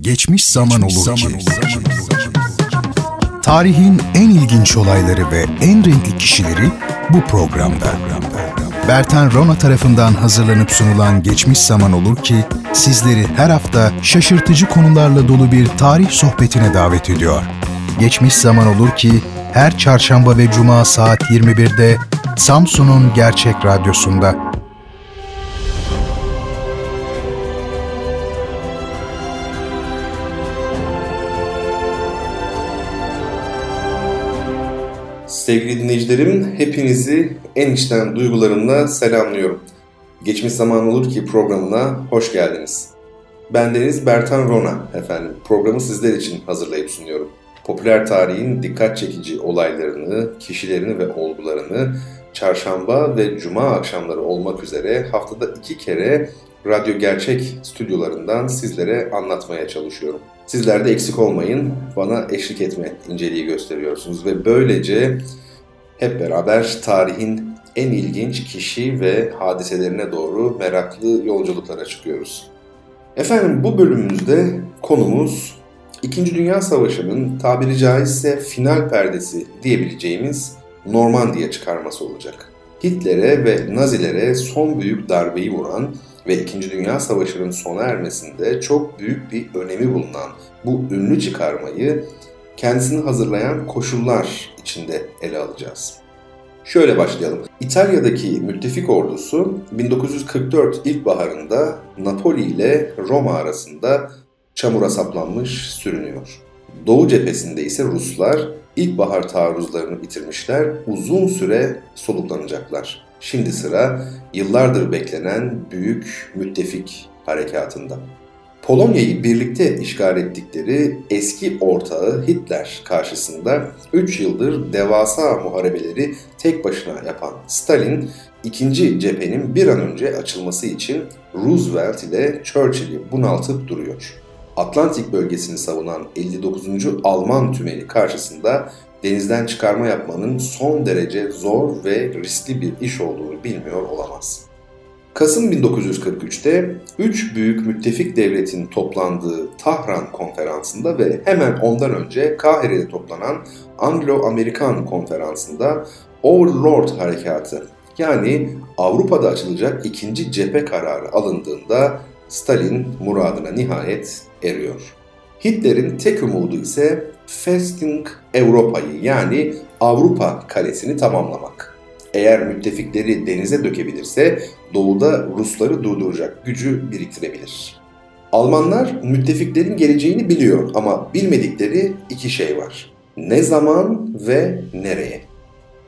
Geçmiş zaman olur zaman ki. Olur ki. Tarihin en ilginç olayları ve en renkli kişileri bu programda. Bertan Rona tarafından hazırlanıp sunulan Geçmiş Zaman Olur ki sizleri her hafta şaşırtıcı konularla dolu bir tarih sohbetine davet ediyor. Geçmiş Zaman Olur ki her çarşamba ve cuma saat 21'de Samsun'un Gerçek Radyosu'nda Sevgili dinleyicilerim, hepinizi en içten duygularımla selamlıyorum. Geçmiş zaman olur ki programına hoş geldiniz. Ben Deniz Bertan Rona efendim. Programı sizler için hazırlayıp sunuyorum. Popüler tarihin dikkat çekici olaylarını, kişilerini ve olgularını çarşamba ve cuma akşamları olmak üzere haftada iki kere Radyo Gerçek stüdyolarından sizlere anlatmaya çalışıyorum. Sizler de eksik olmayın, bana eşlik etme inceliği gösteriyorsunuz ve böylece hep beraber tarihin en ilginç kişi ve hadiselerine doğru meraklı yolculuklara çıkıyoruz. Efendim bu bölümümüzde konumuz İkinci Dünya Savaşı'nın tabiri caizse final perdesi diyebileceğimiz Normandiya çıkarması olacak. Hitler'e ve Nazilere son büyük darbeyi vuran ve İkinci Dünya Savaşı'nın sona ermesinde çok büyük bir önemi bulunan bu ünlü çıkarmayı kendisini hazırlayan koşullar içinde ele alacağız. Şöyle başlayalım. İtalya'daki müttefik ordusu 1944 ilkbaharında Napoli ile Roma arasında çamura saplanmış sürünüyor. Doğu cephesinde ise Ruslar ilkbahar taarruzlarını bitirmişler, uzun süre soluklanacaklar. Şimdi sıra yıllardır beklenen büyük müttefik harekatında. Polonya'yı birlikte işgal ettikleri eski ortağı Hitler karşısında 3 yıldır devasa muharebeleri tek başına yapan Stalin, ikinci cephenin bir an önce açılması için Roosevelt ile Churchill'i bunaltıp duruyor. Atlantik bölgesini savunan 59. Alman tümeni karşısında denizden çıkarma yapmanın son derece zor ve riskli bir iş olduğunu bilmiyor olamaz. Kasım 1943'te üç büyük müttefik devletin toplandığı Tahran konferansında ve hemen ondan önce Kahire'de toplanan Anglo-Amerikan konferansında Overlord harekatı yani Avrupa'da açılacak ikinci cephe kararı alındığında Stalin muradına nihayet eriyor. Hitler'in tek umudu ise Festing Europa'yı yani Avrupa kalesini tamamlamak. Eğer müttefikleri denize dökebilirse doğuda Rusları durduracak gücü biriktirebilir. Almanlar müttefiklerin geleceğini biliyor ama bilmedikleri iki şey var. Ne zaman ve nereye?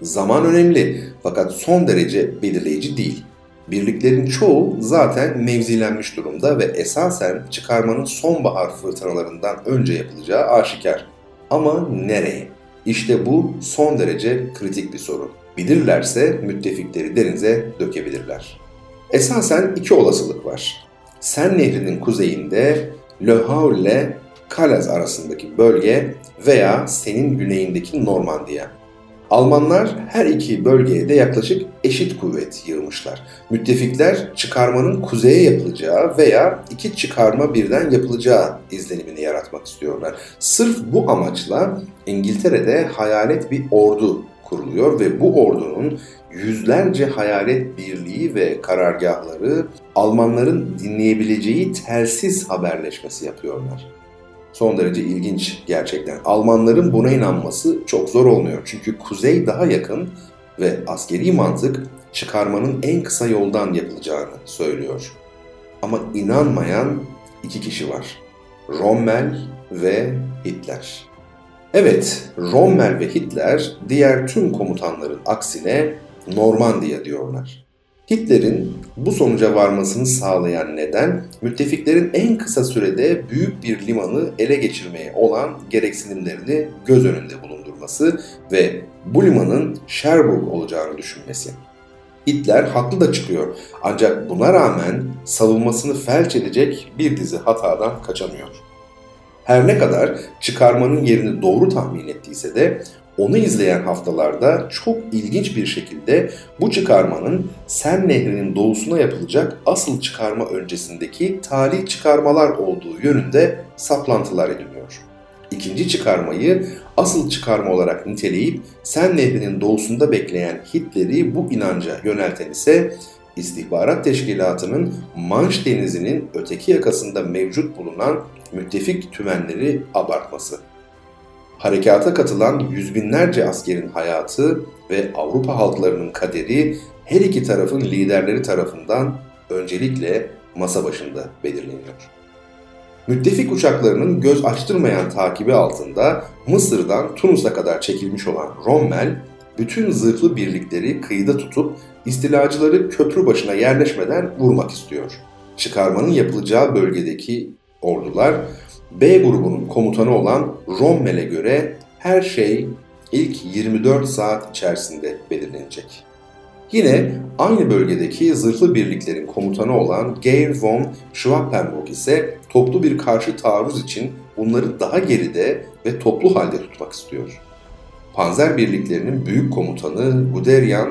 Zaman önemli fakat son derece belirleyici değil. Birliklerin çoğu zaten mevzilenmiş durumda ve esasen çıkarmanın sonbahar fırtınalarından önce yapılacağı aşikar. Ama nereye? İşte bu son derece kritik bir soru. Bilirlerse müttefikleri denize dökebilirler. Esasen iki olasılık var. Sen Nehri'nin kuzeyinde Le Havre ile Calais arasındaki bölge veya senin güneyindeki Normandiya. Almanlar her iki bölgeye de yaklaşık eşit kuvvet yığmışlar. Müttefikler çıkarmanın kuzeye yapılacağı veya iki çıkarma birden yapılacağı izlenimini yaratmak istiyorlar. Sırf bu amaçla İngiltere'de hayalet bir ordu kuruluyor ve bu ordunun yüzlerce hayalet birliği ve karargahları Almanların dinleyebileceği telsiz haberleşmesi yapıyorlar. Son derece ilginç gerçekten. Almanların buna inanması çok zor olmuyor. Çünkü kuzey daha yakın ve askeri mantık çıkarmanın en kısa yoldan yapılacağını söylüyor. Ama inanmayan iki kişi var. Rommel ve Hitler. Evet, Rommel ve Hitler diğer tüm komutanların aksine Normandiya diyorlar. Hitler'in bu sonuca varmasını sağlayan neden müttefiklerin en kısa sürede büyük bir limanı ele geçirmeye olan gereksinimlerini göz önünde bulundurması ve bu limanın Cherbourg olacağını düşünmesi. Hitler haklı da çıkıyor ancak buna rağmen savunmasını felç edecek bir dizi hatadan kaçamıyor. Her ne kadar çıkarmanın yerini doğru tahmin ettiyse de Onu izleyen haftalarda çok ilginç bir şekilde bu çıkarmanın Sen Nehri'nin doğusuna yapılacak asıl çıkarma öncesindeki tali çıkarmalar olduğu yönünde saplantılar ediliyor. İkinci çıkarmayı asıl çıkarma olarak niteleyip Sen Nehri'nin doğusunda bekleyen Hitler'i bu inanca yönelten ise İstihbarat Teşkilatı'nın Manş Denizi'nin öteki yakasında mevcut bulunan müttefik tümenleri abartması. Harekata katılan yüz binlerce askerin hayatı ve Avrupa halklarının kaderi her iki tarafın liderleri tarafından öncelikle masa başında belirleniyor. Müttefik uçaklarının göz açtırmayan takibi altında Mısır'dan Tunus'a kadar çekilmiş olan Rommel, bütün zırhlı birlikleri kıyıda tutup istilacıları köprü başına yerleşmeden vurmak istiyor. Çıkarmanın yapılacağı bölgedeki ordular B grubunun komutanı olan Rommel'e göre her şey ilk 24 saat içerisinde belirlenecek. Yine aynı bölgedeki zırhlı birliklerin komutanı olan Geir von Schwappenburg ise toplu bir karşı taarruz için bunları daha geride ve toplu halde tutmak istiyor. Panzer birliklerinin büyük komutanı Guderian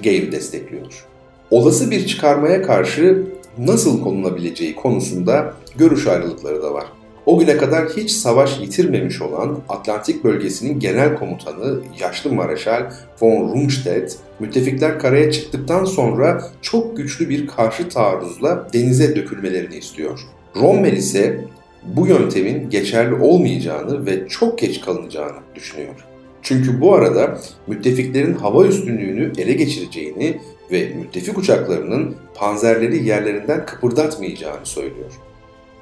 Geir destekliyor. Olası bir çıkarmaya karşı nasıl konulabileceği konusunda görüş ayrılıkları da var. O güne kadar hiç savaş yitirmemiş olan Atlantik bölgesinin genel komutanı yaşlı Mareşal von Rundstedt, müttefikler karaya çıktıktan sonra çok güçlü bir karşı taarruzla denize dökülmelerini istiyor. Rommel ise bu yöntemin geçerli olmayacağını ve çok geç kalınacağını düşünüyor. Çünkü bu arada müttefiklerin hava üstünlüğünü ele geçireceğini ve müttefik uçaklarının panzerleri yerlerinden kıpırdatmayacağını söylüyor.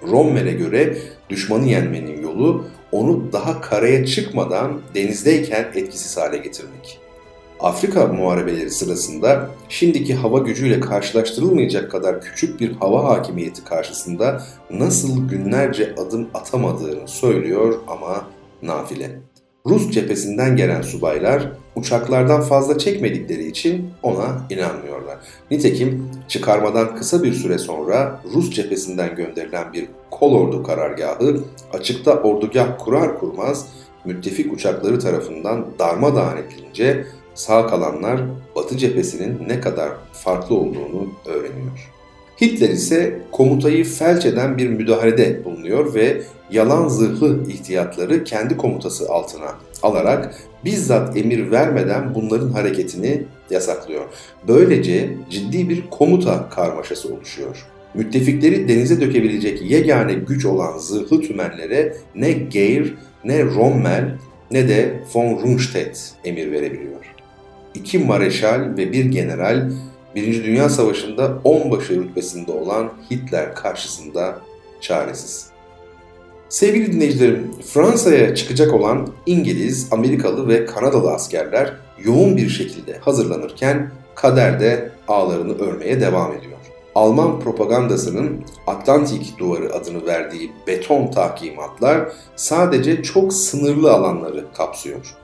Rommel'e göre düşmanı yenmenin yolu onu daha karaya çıkmadan denizdeyken etkisiz hale getirmek. Afrika muharebeleri sırasında şimdiki hava gücüyle karşılaştırılmayacak kadar küçük bir hava hakimiyeti karşısında nasıl günlerce adım atamadığını söylüyor ama nafile. Rus cephesinden gelen subaylar uçaklardan fazla çekmedikleri için ona inanmıyorlar. Nitekim çıkarmadan kısa bir süre sonra Rus cephesinden gönderilen bir kolordu karargahı açıkta ordugah kurar kurmaz müttefik uçakları tarafından darmadağın edilince sağ kalanlar Batı cephesinin ne kadar farklı olduğunu öğreniyor. Hitler ise komutayı felç eden bir müdahalede bulunuyor ve yalan zırhlı ihtiyatları kendi komutası altına alarak bizzat emir vermeden bunların hareketini yasaklıyor. Böylece ciddi bir komuta karmaşası oluşuyor. Müttefikleri denize dökebilecek yegane güç olan zırhlı tümenlere ne Geir, ne Rommel ne de von Rundstedt emir verebiliyor. İki mareşal ve bir general Birinci Dünya Savaşı'nda onbaşı rütbesinde olan Hitler karşısında çaresiz. Sevgili dinleyicilerim, Fransa'ya çıkacak olan İngiliz, Amerikalı ve Kanadalı askerler yoğun bir şekilde hazırlanırken kader de ağlarını örmeye devam ediyor. Alman propagandasının Atlantik Duvarı adını verdiği beton tahkimatlar sadece çok sınırlı alanları kapsıyor.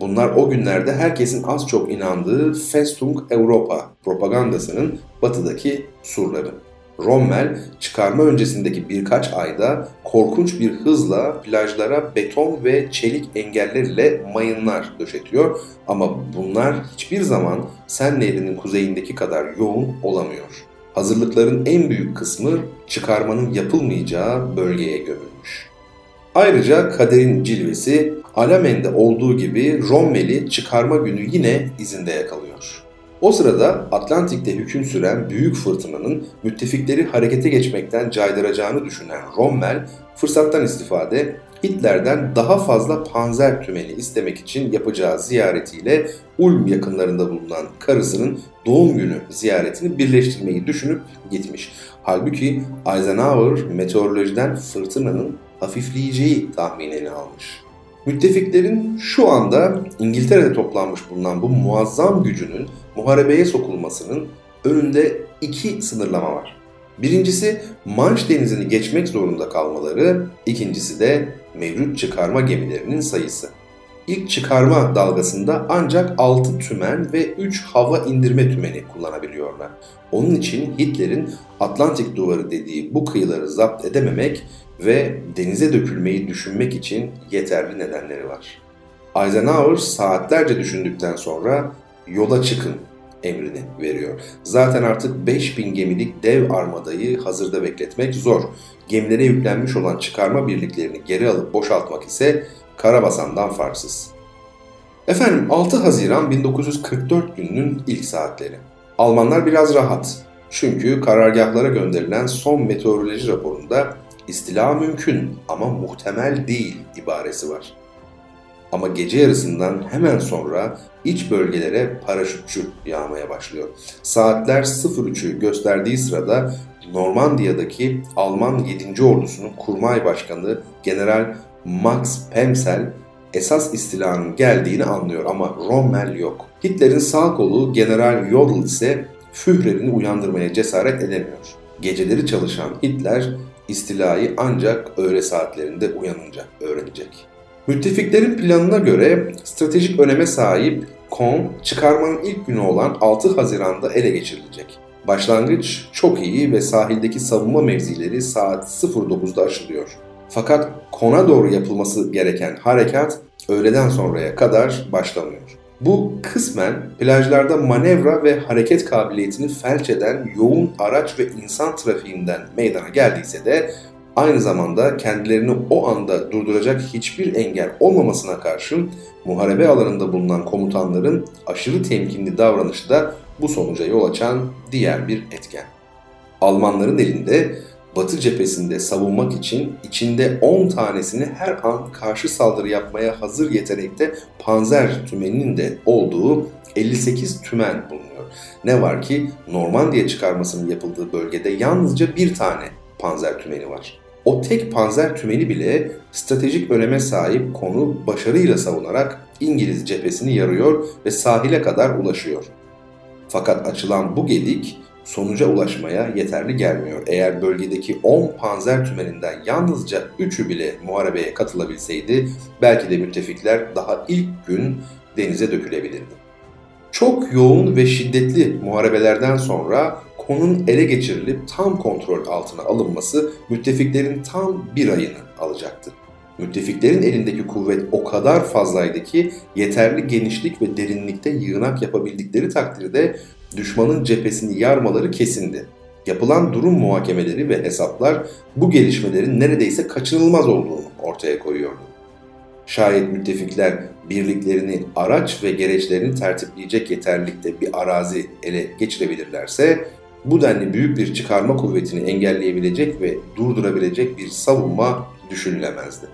Bunlar o günlerde herkesin az çok inandığı Festung Europa propagandasının batıdaki surları. Rommel çıkarma öncesindeki birkaç ayda korkunç bir hızla plajlara beton ve çelik engeller ile mayınlar döşetiyor ama bunlar hiçbir zaman Sen Nehri'nin kuzeyindeki kadar yoğun olamıyor. Hazırlıkların en büyük kısmı çıkarmanın yapılmayacağı bölgeye gömülmüş. Ayrıca kaderin cilvesi Alamen'de olduğu gibi Rommel'i çıkarma günü yine izinde yakalıyor. O sırada Atlantik'te hüküm süren büyük fırtınanın müttefikleri harekete geçmekten caydıracağını düşünen Rommel, fırsattan istifade Hitler'den daha fazla panzer tümeni istemek için yapacağı ziyaretiyle Ulm yakınlarında bulunan karısının doğum günü ziyaretini birleştirmeyi düşünüp gitmiş. Halbuki Eisenhower meteorolojiden fırtınanın hafifleyeceği tahminini almış. Müttefiklerin şu anda İngiltere'de toplanmış bulunan bu muazzam gücünün muharebeye sokulmasının önünde iki sınırlama var. Birincisi Manş denizini geçmek zorunda kalmaları, ikincisi de mevcut çıkarma gemilerinin sayısı. İlk çıkarma dalgasında ancak 6 tümen ve 3 hava indirme tümeni kullanabiliyorlar. Onun için Hitler'in Atlantik duvarı dediği bu kıyıları zapt edememek ve denize dökülmeyi düşünmek için yeterli nedenleri var. Eisenhower saatlerce düşündükten sonra yola çıkın emrini veriyor. Zaten artık 5000 gemilik dev armadayı hazırda bekletmek zor. Gemilere yüklenmiş olan çıkarma birliklerini geri alıp boşaltmak ise Karabasan'dan farksız. Efendim 6 Haziran 1944 gününün ilk saatleri. Almanlar biraz rahat. Çünkü karargahlara gönderilen son meteoroloji raporunda istila mümkün ama muhtemel değil ibaresi var. Ama gece yarısından hemen sonra iç bölgelere paraşütçü yağmaya başlıyor. Saatler 03'ü gösterdiği sırada Normandiya'daki Alman 7. ordusunun kurmay başkanı General Max Pemsel esas istilanın geldiğini anlıyor ama Rommel yok. Hitler'in sağ kolu General Jodl ise Führer'ini uyandırmaya cesaret edemiyor. Geceleri çalışan Hitler istilayı ancak öğle saatlerinde uyanınca öğrenecek. Müttefiklerin planına göre stratejik öneme sahip Kon çıkarmanın ilk günü olan 6 Haziran'da ele geçirilecek. Başlangıç çok iyi ve sahildeki savunma mevzileri saat 09'da aşılıyor. Fakat Kon'a doğru yapılması gereken harekat öğleden sonraya kadar başlamıyor. Bu kısmen plajlarda manevra ve hareket kabiliyetini felç eden yoğun araç ve insan trafiğinden meydana geldiyse de aynı zamanda kendilerini o anda durduracak hiçbir engel olmamasına karşın muharebe alanında bulunan komutanların aşırı temkinli davranışı da bu sonuca yol açan diğer bir etken. Almanların elinde Batı cephesinde savunmak için içinde 10 tanesini her an karşı saldırı yapmaya hazır yetenekte panzer tümeninin de olduğu 58 tümen bulunuyor. Ne var ki Normandiya çıkarmasının yapıldığı bölgede yalnızca bir tane panzer tümeni var. O tek panzer tümeni bile stratejik öneme sahip konu başarıyla savunarak İngiliz cephesini yarıyor ve sahile kadar ulaşıyor. Fakat açılan bu gedik sonuca ulaşmaya yeterli gelmiyor. Eğer bölgedeki 10 panzer tümeninden yalnızca 3'ü bile muharebeye katılabilseydi belki de müttefikler daha ilk gün denize dökülebilirdi. Çok yoğun ve şiddetli muharebelerden sonra konun ele geçirilip tam kontrol altına alınması müttefiklerin tam bir ayını alacaktı. Müttefiklerin elindeki kuvvet o kadar fazlaydı ki yeterli genişlik ve derinlikte yığınak yapabildikleri takdirde düşmanın cephesini yarmaları kesindi. Yapılan durum muhakemeleri ve hesaplar bu gelişmelerin neredeyse kaçınılmaz olduğunu ortaya koyuyordu. Şayet müttefikler birliklerini araç ve gereçlerini tertipleyecek yeterlilikte bir arazi ele geçirebilirlerse bu denli büyük bir çıkarma kuvvetini engelleyebilecek ve durdurabilecek bir savunma düşünülemezdi.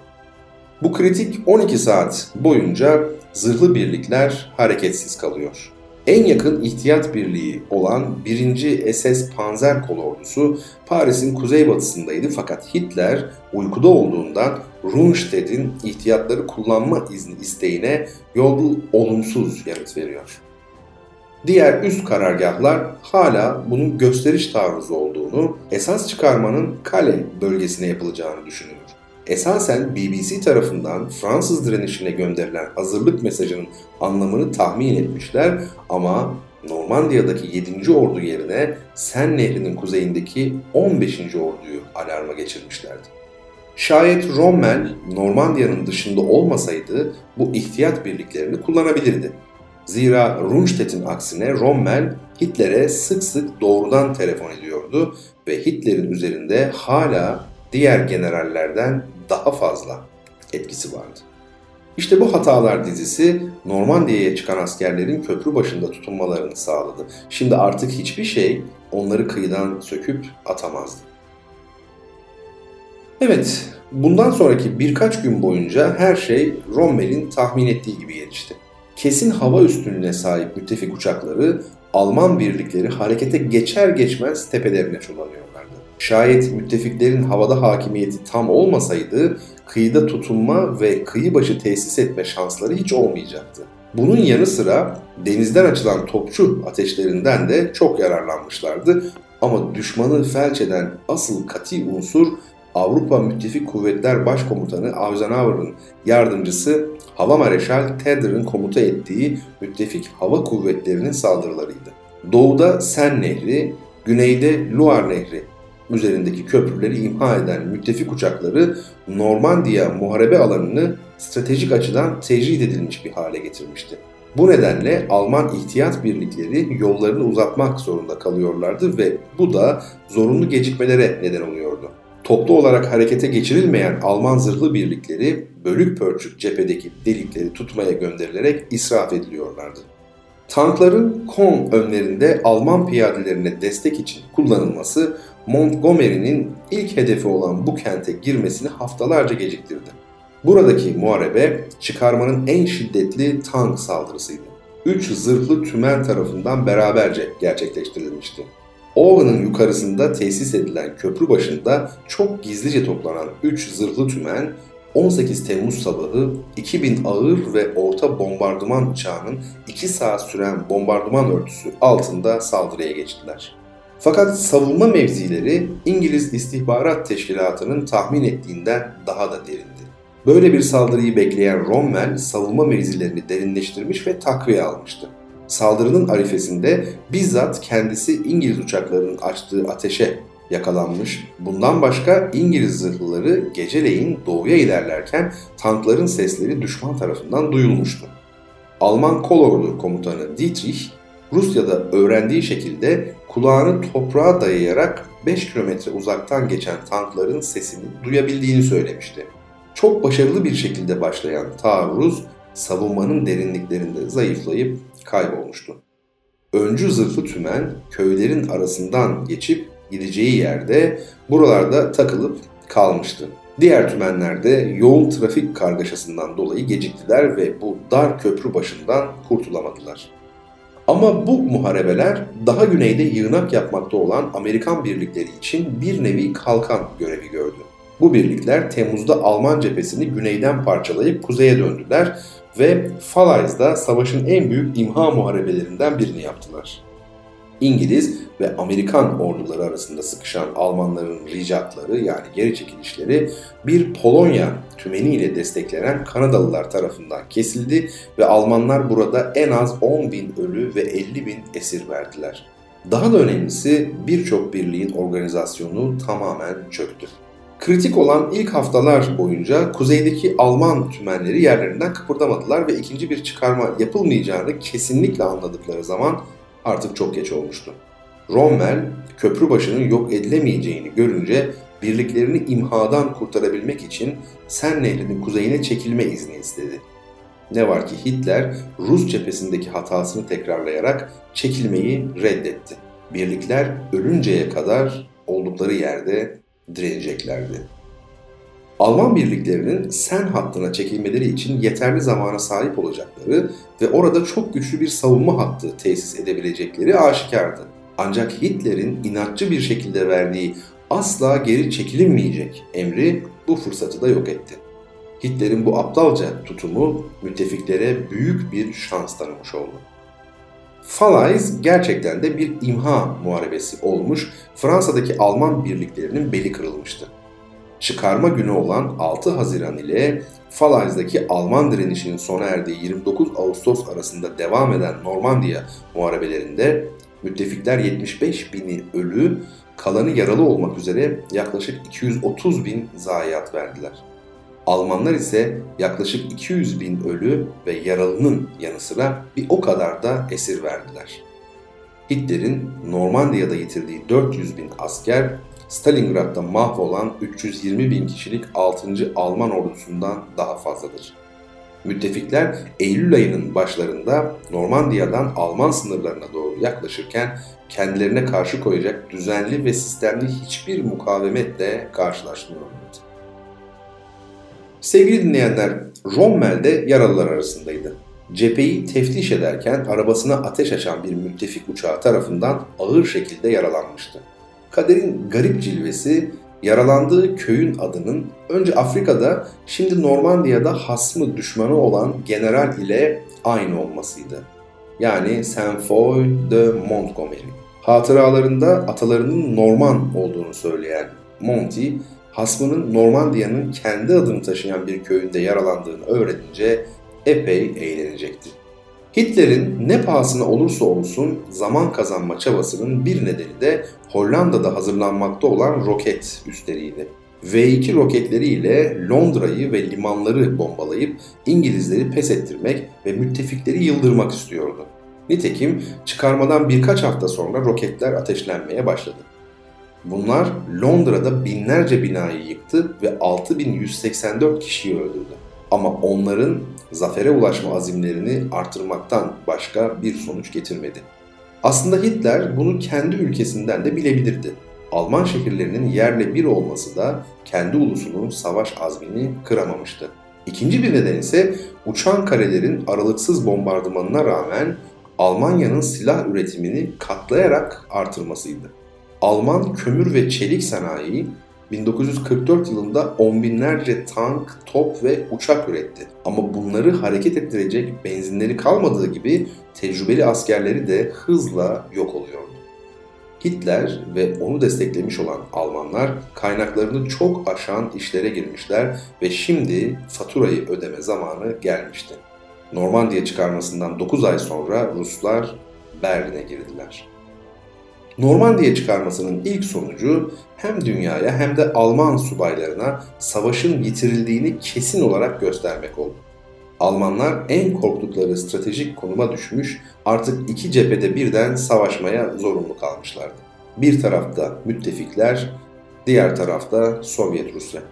Bu kritik 12 saat boyunca zırhlı birlikler hareketsiz kalıyor. En yakın ihtiyat birliği olan 1. SS Panzer Kolordusu Paris'in kuzeybatısındaydı fakat Hitler uykuda olduğundan Rundstedt'in ihtiyatları kullanma izni isteğine yol olumsuz yanıt veriyor. Diğer üst karargahlar hala bunun gösteriş taarruzu olduğunu, esas çıkarmanın Kale bölgesine yapılacağını düşünüyor. Esasen BBC tarafından Fransız direnişine gönderilen hazırlık mesajının anlamını tahmin etmişler ama Normandiya'daki 7. ordu yerine Sen Nehri'nin kuzeyindeki 15. orduyu alarma geçirmişlerdi. Şayet Rommel Normandiya'nın dışında olmasaydı bu ihtiyat birliklerini kullanabilirdi. Zira Rundstedt'in aksine Rommel Hitler'e sık sık doğrudan telefon ediyordu ve Hitler'in üzerinde hala diğer generallerden daha fazla etkisi vardı. İşte bu hatalar dizisi Normandiya'ya çıkan askerlerin köprü başında tutunmalarını sağladı. Şimdi artık hiçbir şey onları kıyıdan söküp atamazdı. Evet, bundan sonraki birkaç gün boyunca her şey Rommel'in tahmin ettiği gibi gelişti. Kesin hava üstünlüğüne sahip müttefik uçakları Alman birlikleri harekete geçer geçmez tepelerine çullanıyorlardı. Şayet müttefiklerin havada hakimiyeti tam olmasaydı kıyıda tutunma ve kıyı başı tesis etme şansları hiç olmayacaktı. Bunun yanı sıra denizden açılan topçu ateşlerinden de çok yararlanmışlardı ama düşmanı felç eden asıl kati unsur Avrupa Müttefik Kuvvetler Başkomutanı Eisenhower'ın yardımcısı Hava Mareşal Tedder'ın komuta ettiği müttefik hava kuvvetlerinin saldırılarıydı. Doğuda Sen Nehri, güneyde Loire Nehri üzerindeki köprüleri imha eden müttefik uçakları Normandiya muharebe alanını stratejik açıdan tecrid edilmiş bir hale getirmişti. Bu nedenle Alman ihtiyat birlikleri yollarını uzatmak zorunda kalıyorlardı ve bu da zorunlu gecikmelere neden oluyordu. Toplu olarak harekete geçirilmeyen Alman zırhlı birlikleri bölük pörçük cephedeki delikleri tutmaya gönderilerek israf ediliyorlardı. Tankların Kon önlerinde Alman piyadelerine destek için kullanılması Montgomery'nin ilk hedefi olan bu kente girmesini haftalarca geciktirdi. Buradaki muharebe çıkarmanın en şiddetli tank saldırısıydı. Üç zırhlı tümen tarafından beraberce gerçekleştirilmişti. Owen'ın yukarısında tesis edilen köprü başında çok gizlice toplanan 3 zırhlı tümen 18 Temmuz sabahı 2000 ağır ve orta bombardıman uçağının 2 saat süren bombardıman örtüsü altında saldırıya geçtiler. Fakat savunma mevzileri İngiliz İstihbarat Teşkilatı'nın tahmin ettiğinden daha da derindi. Böyle bir saldırıyı bekleyen Rommel savunma mevzilerini derinleştirmiş ve takviye almıştı. Saldırının arifesinde bizzat kendisi İngiliz uçaklarının açtığı ateşe yakalanmış. Bundan başka İngiliz zırhlıları geceleyin doğuya ilerlerken tankların sesleri düşman tarafından duyulmuştu. Alman kolordu komutanı Dietrich, Rusya'da öğrendiği şekilde kulağını toprağa dayayarak 5 kilometre uzaktan geçen tankların sesini duyabildiğini söylemişti. Çok başarılı bir şekilde başlayan taarruz savunmanın derinliklerinde zayıflayıp kaybolmuştu. Öncü zırhlı tümen köylerin arasından geçip gideceği yerde buralarda takılıp kalmıştı. Diğer tümenlerde yoğun trafik kargaşasından dolayı geciktiler ve bu dar köprü başından kurtulamadılar. Ama bu muharebeler daha güneyde yığınak yapmakta olan Amerikan birlikleri için bir nevi kalkan görevi gördü. Bu birlikler Temmuz'da Alman cephesini güneyden parçalayıp kuzeye döndüler ve Falais'da savaşın en büyük imha muharebelerinden birini yaptılar. İngiliz ve Amerikan orduları arasında sıkışan Almanların ricatları yani geri çekilişleri bir Polonya tümeniyle desteklenen Kanadalılar tarafından kesildi ve Almanlar burada en az 10 bin ölü ve 50 bin esir verdiler. Daha da önemlisi birçok birliğin organizasyonu tamamen çöktü. Kritik olan ilk haftalar boyunca kuzeydeki Alman tümenleri yerlerinden kıpırdamadılar ve ikinci bir çıkarma yapılmayacağını kesinlikle anladıkları zaman artık çok geç olmuştu. Rommel, köprü başının yok edilemeyeceğini görünce birliklerini imhadan kurtarabilmek için Sen Nehri'nin kuzeyine çekilme izni istedi. Ne var ki Hitler Rus cephesindeki hatasını tekrarlayarak çekilmeyi reddetti. Birlikler ölünceye kadar oldukları yerde direneceklerdi. Alman birliklerinin Sen hattına çekilmeleri için yeterli zamana sahip olacakları ve orada çok güçlü bir savunma hattı tesis edebilecekleri aşikardı. Ancak Hitler'in inatçı bir şekilde verdiği asla geri çekilinmeyecek emri bu fırsatı da yok etti. Hitler'in bu aptalca tutumu müttefiklere büyük bir şans tanımış oldu. Falaise gerçekten de bir imha muharebesi olmuş, Fransa'daki Alman birliklerinin beli kırılmıştı. Çıkarma günü olan 6 Haziran ile Falaise'daki Alman direnişinin sona erdiği 29 Ağustos arasında devam eden Normandiya muharebelerinde müttefikler 75 bini ölü, kalanı yaralı olmak üzere yaklaşık 230 bin zayiat verdiler. Almanlar ise yaklaşık 200 bin ölü ve yaralının yanı sıra bir o kadar da esir verdiler. Hitler'in Normandiya'da yitirdiği 400 bin asker, Stalingrad'da mahvolan 320 bin kişilik 6. Alman ordusundan daha fazladır. Müttefikler Eylül ayının başlarında Normandiya'dan Alman sınırlarına doğru yaklaşırken kendilerine karşı koyacak düzenli ve sistemli hiçbir mukavemetle karşılaşmıyorlardı. Sevgili dinleyenler, Rommel de yaralılar arasındaydı. Cepheyi teftiş ederken arabasına ateş açan bir müttefik uçağı tarafından ağır şekilde yaralanmıştı. Kaderin garip cilvesi yaralandığı köyün adının önce Afrika'da şimdi Normandiya'da hasmı düşmanı olan general ile aynı olmasıydı. Yani Saint-Foy de Montgomery. Hatıralarında atalarının Norman olduğunu söyleyen Monty, hasmının Normandiya'nın kendi adını taşıyan bir köyünde yaralandığını öğrenince epey eğlenecekti. Hitler'in ne pahasına olursa olsun zaman kazanma çabasının bir nedeni de Hollanda'da hazırlanmakta olan roket üsleriydi. V2 roketleriyle Londra'yı ve limanları bombalayıp İngilizleri pes ettirmek ve müttefikleri yıldırmak istiyordu. Nitekim çıkarmadan birkaç hafta sonra roketler ateşlenmeye başladı. Bunlar Londra'da binlerce binayı yıktı ve 6184 kişiyi öldürdü. Ama onların zafere ulaşma azimlerini artırmaktan başka bir sonuç getirmedi. Aslında Hitler bunu kendi ülkesinden de bilebilirdi. Alman şehirlerinin yerle bir olması da kendi ulusunun savaş azmini kıramamıştı. İkinci bir neden ise uçan karelerin aralıksız bombardımanına rağmen Almanya'nın silah üretimini katlayarak artırmasıydı. Alman kömür ve çelik sanayi 1944 yılında on binlerce tank, top ve uçak üretti. Ama bunları hareket ettirecek benzinleri kalmadığı gibi tecrübeli askerleri de hızla yok oluyordu. Hitler ve onu desteklemiş olan Almanlar kaynaklarını çok aşan işlere girmişler ve şimdi faturayı ödeme zamanı gelmişti. Normandiya çıkarmasından 9 ay sonra Ruslar Berlin'e girdiler. Normandiya çıkarmasının ilk sonucu hem dünyaya hem de Alman subaylarına savaşın yitirildiğini kesin olarak göstermek oldu. Almanlar en korktukları stratejik konuma düşmüş, artık iki cephede birden savaşmaya zorunlu kalmışlardı. Bir tarafta müttefikler, diğer tarafta Sovyet Rusya.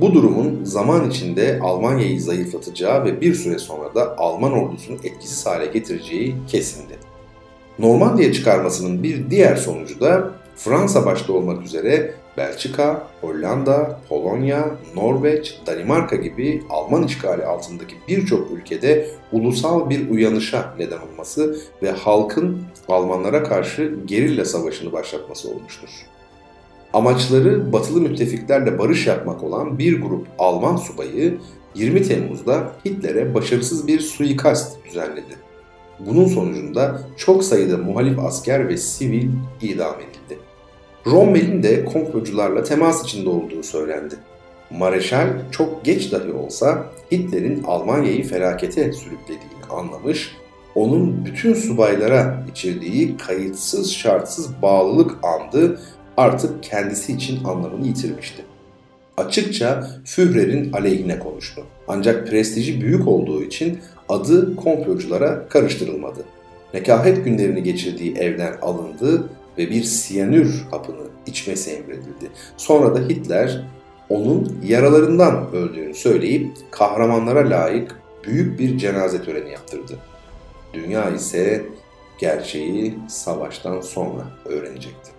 Bu durumun zaman içinde Almanya'yı zayıflatacağı ve bir süre sonra da Alman ordusunu etkisiz hale getireceği kesindi. Normandiya çıkarmasının bir diğer sonucu da Fransa başta olmak üzere Belçika, Hollanda, Polonya, Norveç, Danimarka gibi Alman işgali altındaki birçok ülkede ulusal bir uyanışa neden olması ve halkın Almanlara karşı gerilla savaşını başlatması olmuştur. Amaçları batılı müttefiklerle barış yapmak olan bir grup Alman subayı 20 Temmuz'da Hitler'e başarısız bir suikast düzenledi. Bunun sonucunda çok sayıda muhalif asker ve sivil idam edildi. Rommel'in de komplocularla temas içinde olduğu söylendi. Mareşal çok geç dahi olsa Hitler'in Almanya'yı felakete sürüklediğini anlamış, onun bütün subaylara içirdiği kayıtsız şartsız bağlılık andı artık kendisi için anlamını yitirmişti. Açıkça Führer'in aleyhine konuştu. Ancak prestiji büyük olduğu için adı komploculara karıştırılmadı. Nekahet günlerini geçirdiği evden alındı ve bir siyanür hapını içmesi emredildi. Sonra da Hitler onun yaralarından öldüğünü söyleyip kahramanlara layık büyük bir cenaze töreni yaptırdı. Dünya ise gerçeği savaştan sonra öğrenecekti.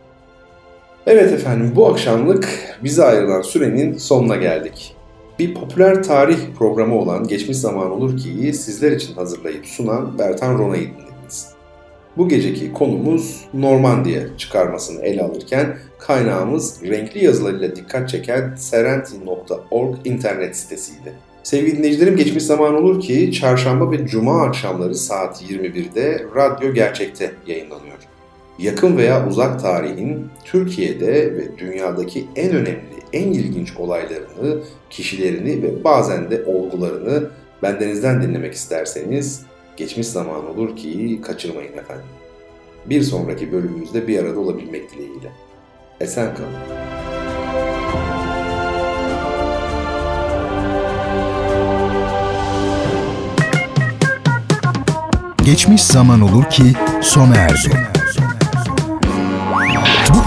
Evet efendim bu akşamlık bize ayrılan sürenin sonuna geldik. Bir popüler tarih programı olan Geçmiş Zaman Olur Ki'yi sizler için hazırlayıp sunan Bertan Rona'yı dinlediniz. Bu geceki konumuz Normandiya çıkarmasını ele alırken kaynağımız renkli yazılarıyla dikkat çeken serenti.org internet sitesiydi. Sevgili dinleyicilerim geçmiş zaman olur ki çarşamba ve cuma akşamları saat 21'de Radyo Gerçek'te yayınlanıyor. Yakın veya uzak tarihin Türkiye'de ve dünyadaki en önemli en ilginç olaylarını, kişilerini ve bazen de olgularını bendenizden dinlemek isterseniz geçmiş zaman olur ki kaçırmayın efendim. Bir sonraki bölümümüzde bir arada olabilmek dileğiyle. Esen kalın. Geçmiş zaman olur ki sona erdi.